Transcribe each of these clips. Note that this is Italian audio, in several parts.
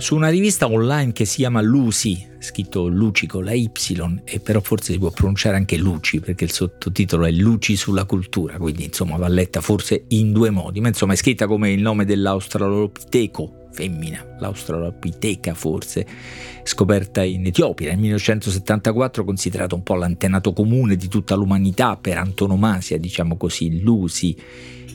su una rivista online che si chiama Lucy, scritto Luci con la Y, e però forse si può pronunciare anche Luci perché il sottotitolo è Luci sulla cultura, quindi insomma va letta forse in due modi, ma insomma è scritta come il nome dell'australopiteco femmina, l'australopiteca forse, scoperta in Etiopia nel 1974, considerato un po' l'antenato comune di tutta l'umanità per antonomasia, diciamo così, Lucy.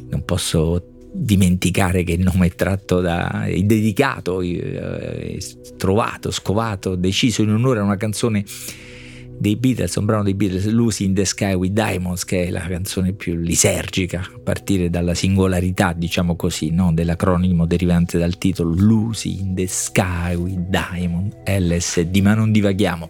Non posso dimenticare che il nome è tratto da è dedicato, è trovato, scovato, deciso in onore a una canzone dei Beatles, un brano dei Beatles, Lucy in the Sky with Diamonds, che è la canzone più lisergica, a partire dalla singolarità, diciamo così, no? dell'acronimo derivante dal titolo Lucy in the Sky with Diamonds, LSD, ma non divaghiamo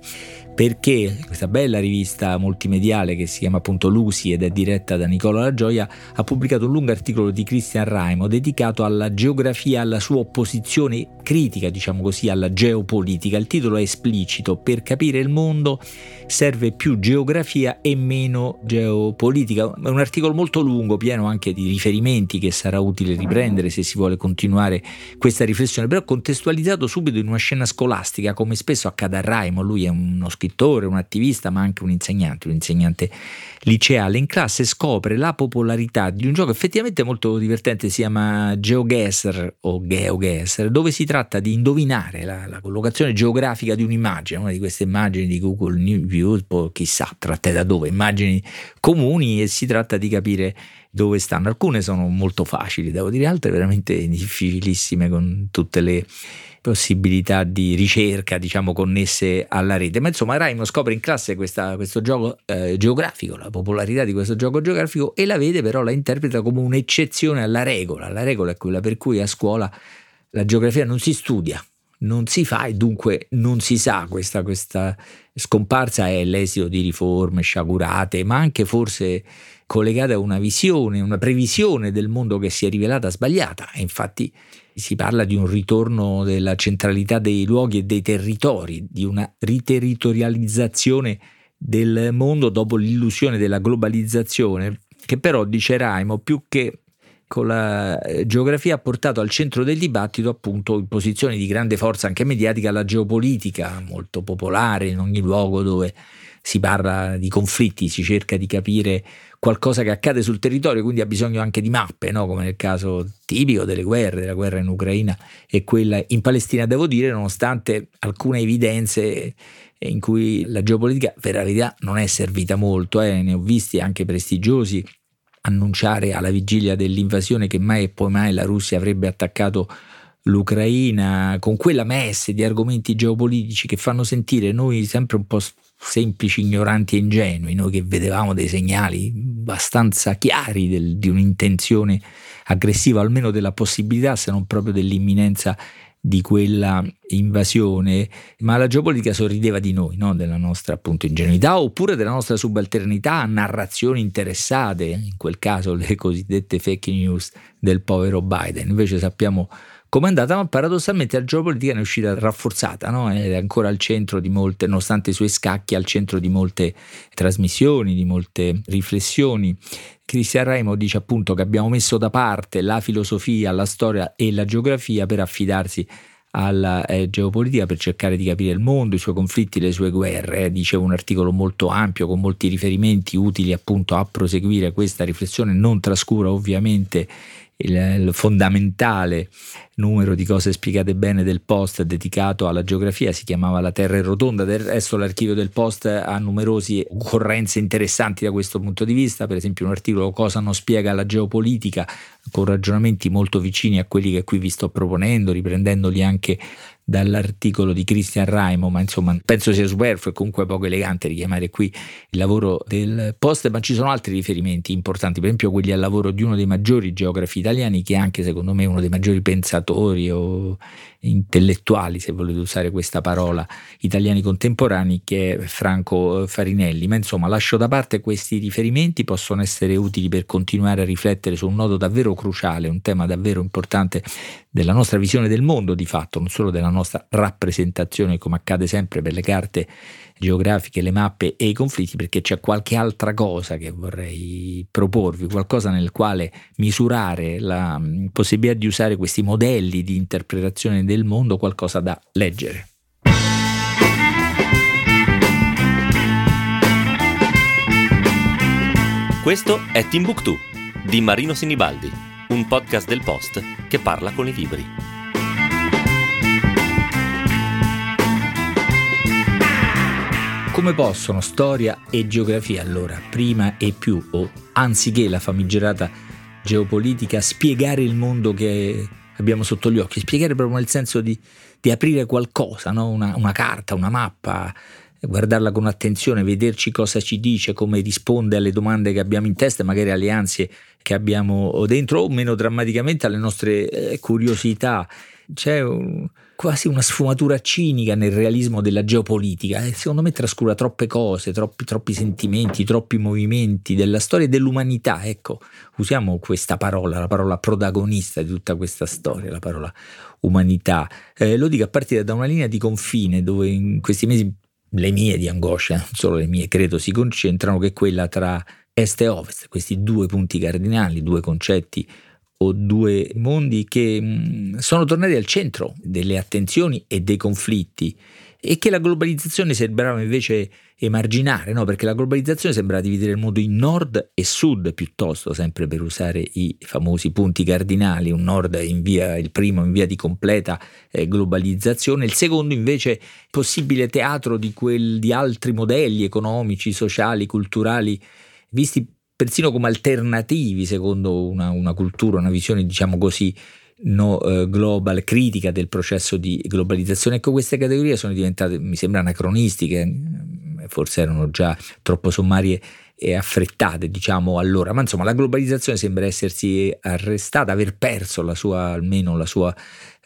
perché questa bella rivista multimediale che si chiama appunto Lucy ed è diretta da Nicola La Gioia ha pubblicato un lungo articolo di Christian Raimo dedicato alla geografia, alla sua opposizione critica, diciamo così, alla geopolitica. Il titolo è esplicito, per capire il mondo serve più geografia e meno geopolitica. È un articolo molto lungo, pieno anche di riferimenti che sarà utile riprendere se si vuole continuare questa riflessione, però contestualizzato subito in una scena scolastica, come spesso accade a Raimo, lui è uno scrittore scrittore, un attivista, ma anche un insegnante, un insegnante liceale. In classe scopre la popolarità di un gioco effettivamente molto divertente, si chiama GeoGuessr o GeoGuessr, dove si tratta di indovinare la, la collocazione geografica di un'immagine, una di queste immagini di Google News, poi chissà tratte da dove, immagini comuni e si tratta di capire dove stanno. Alcune sono molto facili, devo dire, altre veramente difficilissime con tutte le possibilità di ricerca, diciamo, connesse alla rete. Ma insomma, Raimo scopre in classe questa, questo gioco eh, geografico, la popolarità di questo gioco geografico e la vede, però la interpreta come un'eccezione alla regola. La regola è quella per cui a scuola la geografia non si studia, non si fa e dunque non si sa questa, questa scomparsa è l'esito di riforme sciagurate, ma anche forse collegate a una visione, una previsione del mondo che si è rivelata sbagliata. E infatti si parla di un ritorno della centralità dei luoghi e dei territori, di una riterritorializzazione del mondo dopo l'illusione della globalizzazione, che però, dice Raimo, più che con la eh, geografia ha portato al centro del dibattito appunto in posizioni di grande forza anche mediatica la geopolitica, molto popolare in ogni luogo dove si parla di conflitti, si cerca di capire qualcosa che accade sul territorio, quindi ha bisogno anche di mappe, no? come nel caso tipico delle guerre, della guerra in Ucraina e quella in Palestina, devo dire, nonostante alcune evidenze in cui la geopolitica per la verità non è servita molto, eh? ne ho visti anche prestigiosi annunciare alla vigilia dell'invasione che mai e poi mai la Russia avrebbe attaccato l'Ucraina con quella messe di argomenti geopolitici che fanno sentire noi sempre un po' semplici, ignoranti e ingenui, noi che vedevamo dei segnali abbastanza chiari del, di un'intenzione aggressiva, almeno della possibilità, se non proprio dell'imminenza di quella invasione, ma la geopolitica sorrideva di noi, no? della nostra appunto ingenuità oppure della nostra subalternità a narrazioni interessate, in quel caso le cosiddette fake news del povero Biden. Invece sappiamo come è andata, ma paradossalmente la geopolitica ne è uscita rafforzata, no? è ancora al centro di molte, nonostante i suoi scacchi, al centro di molte trasmissioni, di molte riflessioni. Cristian Raimo dice appunto che abbiamo messo da parte la filosofia, la storia e la geografia per affidarsi alla eh, geopolitica per cercare di capire il mondo, i suoi conflitti, le sue guerre. Eh, dicevo un articolo molto ampio con molti riferimenti utili appunto a proseguire questa riflessione, non trascura ovviamente il, fondamentale numero di cose spiegate bene del post dedicato alla geografia, si chiamava La Terra è rotonda, del resto l'archivio del post ha numerose occorrenze interessanti da questo punto di vista, per esempio un articolo Cosa non spiega la geopolitica, con ragionamenti molto vicini a quelli che qui vi sto proponendo, riprendendoli anche dall'articolo di Christian Raimo, ma insomma penso sia superfluo e comunque poco elegante richiamare qui il lavoro del post, ma ci sono altri riferimenti importanti, per esempio quelli al lavoro di uno dei maggiori geografi italiani che è anche secondo me uno dei maggiori pensatori o intellettuali, se volete usare questa parola, italiani contemporanei, che è Franco Farinelli. Ma insomma, lascio da parte questi riferimenti, possono essere utili per continuare a riflettere su un nodo davvero cruciale, un tema davvero importante della nostra visione del mondo, di fatto, non solo della nostra rappresentazione, come accade sempre per le carte geografiche, le mappe e i conflitti, perché c'è qualche altra cosa che vorrei proporvi, qualcosa nel quale misurare la mm, possibilità di usare questi modelli di interpretazione del mondo, qualcosa da leggere. Questo è Timbuktu di Marino Sinibaldi, un podcast del Post che parla con i libri. Come possono storia e geografia allora, prima e più, o anziché la famigerata geopolitica, spiegare il mondo che abbiamo sotto gli occhi? Spiegare proprio nel senso di, di aprire qualcosa, no? una, una carta, una mappa, guardarla con attenzione, vederci cosa ci dice, come risponde alle domande che abbiamo in testa, magari alle ansie che abbiamo dentro, o meno drammaticamente alle nostre eh, curiosità. C'è un, quasi una sfumatura cinica nel realismo della geopolitica. Eh, secondo me trascura troppe cose, troppi, troppi sentimenti, troppi movimenti della storia e dell'umanità. Ecco, usiamo questa parola, la parola protagonista di tutta questa storia, la parola umanità. Eh, lo dico a partire da una linea di confine dove in questi mesi le mie di angoscia, non solo le mie, credo si concentrano, che è quella tra est e ovest, questi due punti cardinali, due concetti o due mondi che mh, sono tornati al centro delle attenzioni e dei conflitti e che la globalizzazione sembrava invece emarginare, no? perché la globalizzazione sembra dividere il mondo in nord e sud piuttosto, sempre per usare i famosi punti cardinali, un nord in via, il primo in via di completa eh, globalizzazione, il secondo invece possibile teatro di, quel, di altri modelli economici, sociali, culturali, visti persino come alternativi secondo una, una cultura, una visione diciamo così no uh, global, critica del processo di globalizzazione. Ecco, queste categorie sono diventate, mi sembra, anacronistiche, forse erano già troppo sommarie e affrettate, diciamo allora, ma insomma la globalizzazione sembra essersi arrestata, aver perso la sua, almeno la sua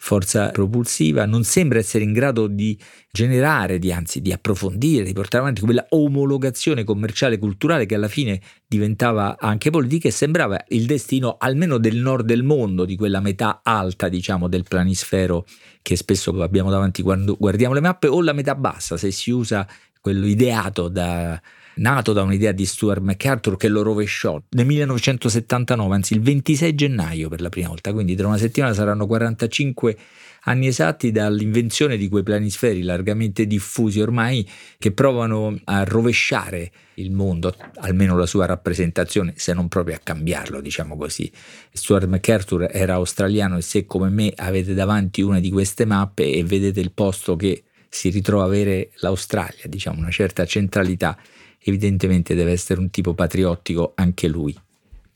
forza propulsiva, non sembra essere in grado di generare, di, anzi di approfondire, di portare avanti quella omologazione commerciale e culturale che alla fine diventava anche politica e sembrava il destino almeno del nord del mondo, di quella metà alta diciamo del planisfero che spesso abbiamo davanti quando guardiamo le mappe, o la metà bassa se si usa quello ideato da, nato da un'idea di Stuart MacArthur che lo rovesciò nel 1979, anzi il 26 gennaio per la prima volta, quindi tra una settimana saranno 45 anni esatti dall'invenzione di quei planisferi largamente diffusi ormai che provano a rovesciare il mondo, almeno la sua rappresentazione, se non proprio a cambiarlo, diciamo così. Stuart MacArthur era australiano e se come me avete davanti una di queste mappe e vedete il posto che si ritrova avere l'Australia, diciamo una certa centralità, evidentemente deve essere un tipo patriottico anche lui.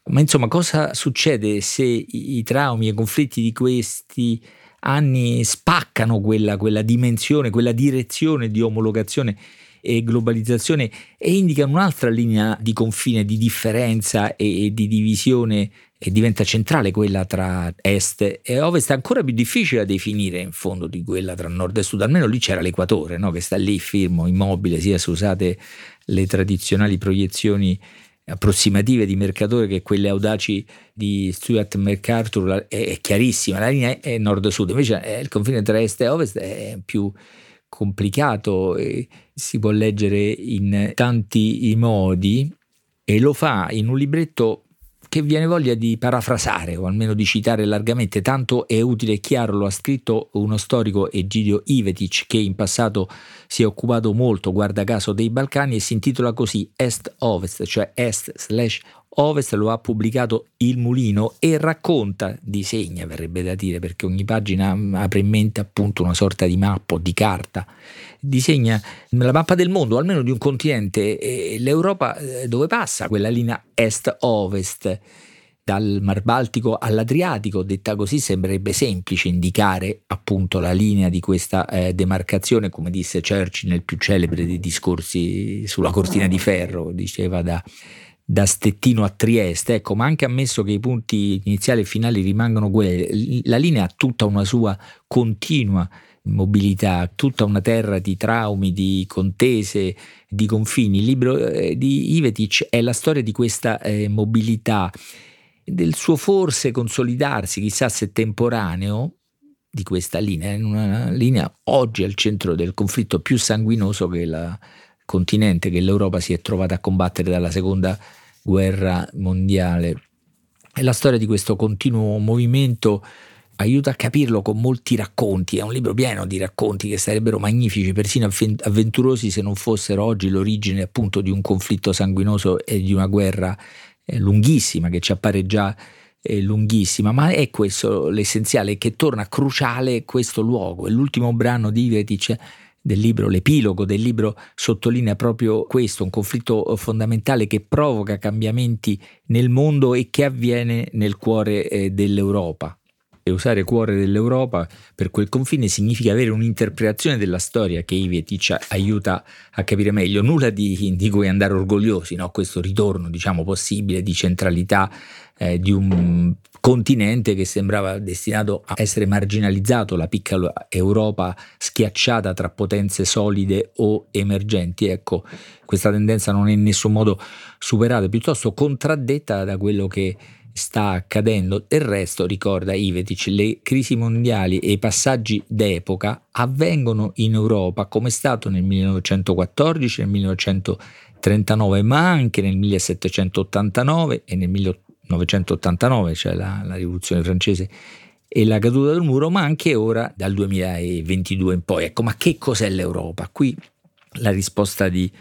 Ma insomma, cosa succede se i traumi e i conflitti di questi anni spaccano quella, quella dimensione, quella direzione di omologazione e globalizzazione e indicano un'altra linea di confine, di differenza e, e di divisione che diventa centrale quella tra est e ovest, ancora più difficile da definire in fondo di quella tra nord e sud, almeno lì c'era l'equatore no? che sta lì fermo, immobile, sia se usate le tradizionali proiezioni approssimative di Mercatore che quelle audaci di Stuart MacArthur è, chiarissima, la linea è nord-sud, invece eh, il confine tra est e ovest è più complicato, si può leggere in tanti modi e lo fa in un libretto che viene voglia di parafrasare o almeno di citare largamente, tanto è utile e chiaro, lo ha scritto uno storico Egidio Ivetic che in passato si è occupato molto, guarda caso, dei Balcani e si intitola così Est-Ovest, cioè Est slash Ovest lo ha pubblicato Il Mulino e racconta, disegna verrebbe da dire perché ogni pagina apre in mente appunto una sorta di mappa di carta, disegna la mappa del mondo, almeno di un continente, e l'Europa eh, dove passa? Quella linea est-ovest dal Mar Baltico all'Adriatico, detta così sembrerebbe semplice indicare appunto la linea di questa eh, demarcazione, come disse Churchill nel più celebre dei discorsi sulla cortina di ferro, diceva da da Stettino a Trieste, ecco, ma anche ammesso che i punti iniziali e finali rimangano quelli, la linea ha tutta una sua continua mobilità, tutta una terra di traumi, di contese, di confini. Il libro eh, di Ivetic è la storia di questa eh, mobilità, del suo forse consolidarsi, chissà se temporaneo, di questa linea, in una linea oggi al centro del conflitto più sanguinoso che il continente, che l'Europa si è trovata a combattere dalla seconda guerra mondiale. E la storia di questo continuo movimento aiuta a capirlo con molti racconti, è un libro pieno di racconti che sarebbero magnifici, persino avventurosi se non fossero oggi l'origine appunto di un conflitto sanguinoso e di una guerra eh, lunghissima che ci appare già eh, lunghissima, ma è questo l'essenziale che torna cruciale questo luogo. E l'ultimo brano di Ivetic del libro, l'epilogo del libro sottolinea proprio questo, un conflitto fondamentale che provoca cambiamenti nel mondo e che avviene nel cuore eh, dell'Europa e usare cuore dell'Europa per quel confine significa avere un'interpretazione della storia che Ivietic aiuta a capire meglio, nulla di, di cui andare orgogliosi, no? questo ritorno diciamo possibile di centralità eh, di un continente che sembrava destinato a essere marginalizzato, la piccola Europa schiacciata tra potenze solide o emergenti. Ecco, questa tendenza non è in nessun modo superata, piuttosto contraddetta da quello che sta accadendo. Del resto, ricorda Ivetic, le crisi mondiali e i passaggi d'epoca avvengono in Europa come è stato nel 1914, nel 1939, ma anche nel 1789 e nel 1889, cioè la, la rivoluzione francese e la caduta del muro, ma anche ora dal 2022 in poi. Ecco, ma che cos'è l'Europa? Qui la risposta di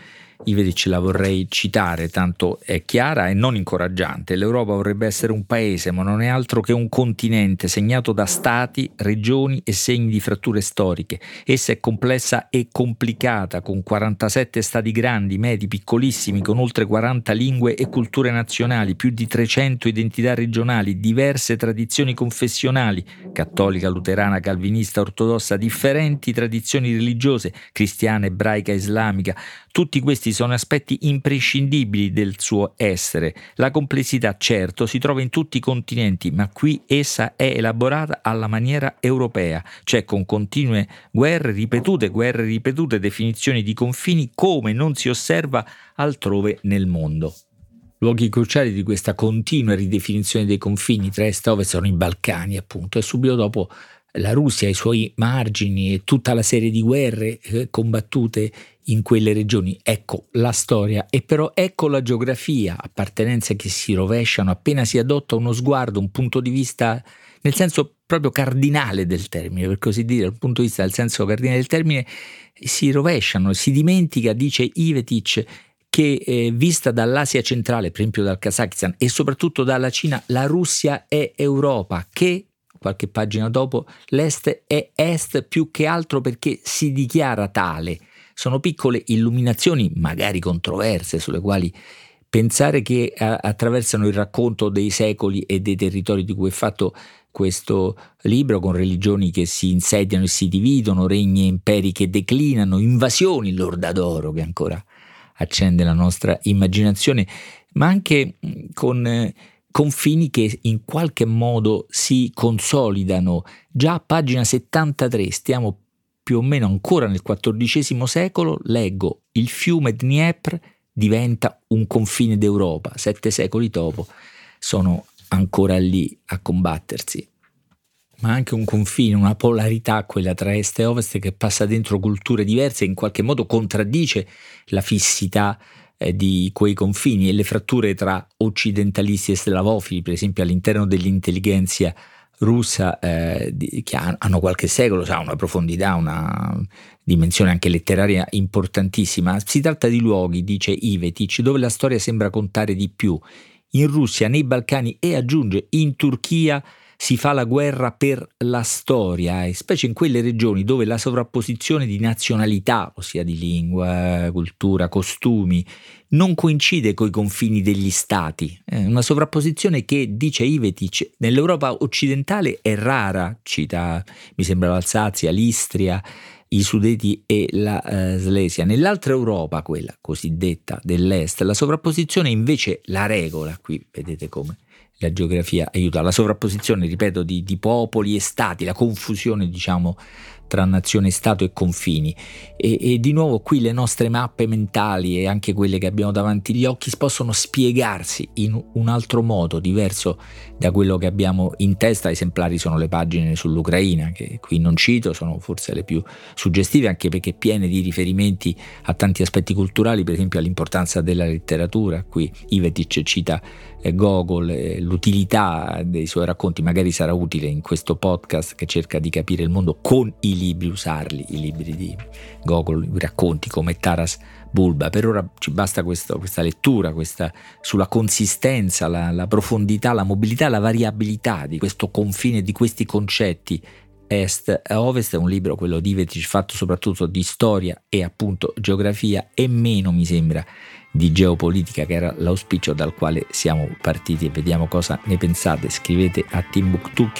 Ivedic la vorrei citare, tanto è chiara e non incoraggiante. L'Europa vorrebbe essere un paese, ma non è altro che un continente segnato da stati, regioni e segni di fratture storiche. Essa è complessa e complicata, con 47 stati grandi, medi, piccolissimi, con oltre 40 lingue e culture nazionali, più di 300 identità regionali, diverse tradizioni confessionali, cattolica, luterana, calvinista, ortodossa, differenti tradizioni religiose, cristiana, ebraica, islamica. Tutti questi sono aspetti imprescindibili del suo essere. La complessità, certo, si trova in tutti i continenti, ma qui essa è elaborata alla maniera europea, cioè con continue guerre ripetute, guerre ripetute, definizioni di confini come non si osserva altrove nel mondo. Luoghi cruciali di questa continua ridefinizione dei confini tra est e ovest sono i Balcani, appunto, e subito dopo la Russia, i suoi margini e tutta la serie di guerre eh, combattute in quelle regioni. Ecco la storia. E però ecco la geografia, appartenenze che si rovesciano. Appena si adotta uno sguardo, un punto di vista nel senso proprio cardinale del termine, per così dire, dal punto di vista del senso cardinale del termine, si rovesciano, si dimentica, dice Ivetic, che eh, vista dall'Asia centrale, per esempio dal Kazakistan e soprattutto dalla Cina, la Russia è Europa, che qualche pagina dopo l'Est è Est più che altro perché si dichiara tale. Sono piccole illuminazioni, magari controverse, sulle quali pensare che attraversano il racconto dei secoli e dei territori di cui è fatto questo libro, con religioni che si insediano e si dividono, regni e imperi che declinano, invasioni, l'orda d'oro che ancora accende la nostra immaginazione, ma anche con eh, confini che in qualche modo si consolidano. Già a pagina 73 stiamo più o meno ancora nel XIV secolo, leggo il fiume Dniepr diventa un confine d'Europa, sette secoli dopo sono ancora lì a combattersi. Ma anche un confine, una polarità, quella tra est e ovest, che passa dentro culture diverse e in qualche modo contraddice la fissità eh, di quei confini e le fratture tra occidentalisti e slavofili, per esempio all'interno dell'intelligenza russa eh, che hanno qualche secolo, ha una profondità, una dimensione anche letteraria importantissima. Si tratta di luoghi, dice Ivetic, dove la storia sembra contare di più. In Russia, nei Balcani e aggiunge in Turchia si fa la guerra per la storia, e specie in quelle regioni dove la sovrapposizione di nazionalità, ossia di lingua, cultura, costumi, non coincide coi confini degli stati. È una sovrapposizione che, dice Ivetic, nell'Europa occidentale è rara, cita, mi sembra l'Alsazia, l'Istria, i Sudeti e la uh, Slesia. Nell'altra Europa, quella cosiddetta dell'Est, la sovrapposizione è invece la regola, qui vedete come la geografia aiuta, la sovrapposizione, ripeto, di, di popoli e stati, la confusione, diciamo, tra nazione, Stato e confini. E, e, di nuovo qui le nostre mappe mentali e anche quelle che abbiamo davanti agli occhi possono spiegarsi in un altro modo, diverso da quello che abbiamo in testa. Esemplari sono le pagine sull'Ucraina, che qui non cito, sono forse le più suggestive, anche perché piene di riferimenti a tanti aspetti culturali, per esempio all'importanza della letteratura. Qui Ivetic cita eh, Gogol, eh, l'utilità dei suoi racconti, magari sarà utile in questo podcast che cerca di capire il mondo con i libri, usarli, i libri di Gogol, i racconti come Taras Bulba. Per ora ci basta questo, questa lettura questa, sulla consistenza, la, la profondità, la mobilità, la variabilità di questo confine, di questi concetti est a ovest è un libro, quello di Vetic, fatto soprattutto di storia e appunto geografia e meno mi sembra di geopolitica che era l'auspicio dal quale siamo partiti e vediamo cosa ne pensate. Scrivete a timbuktu.it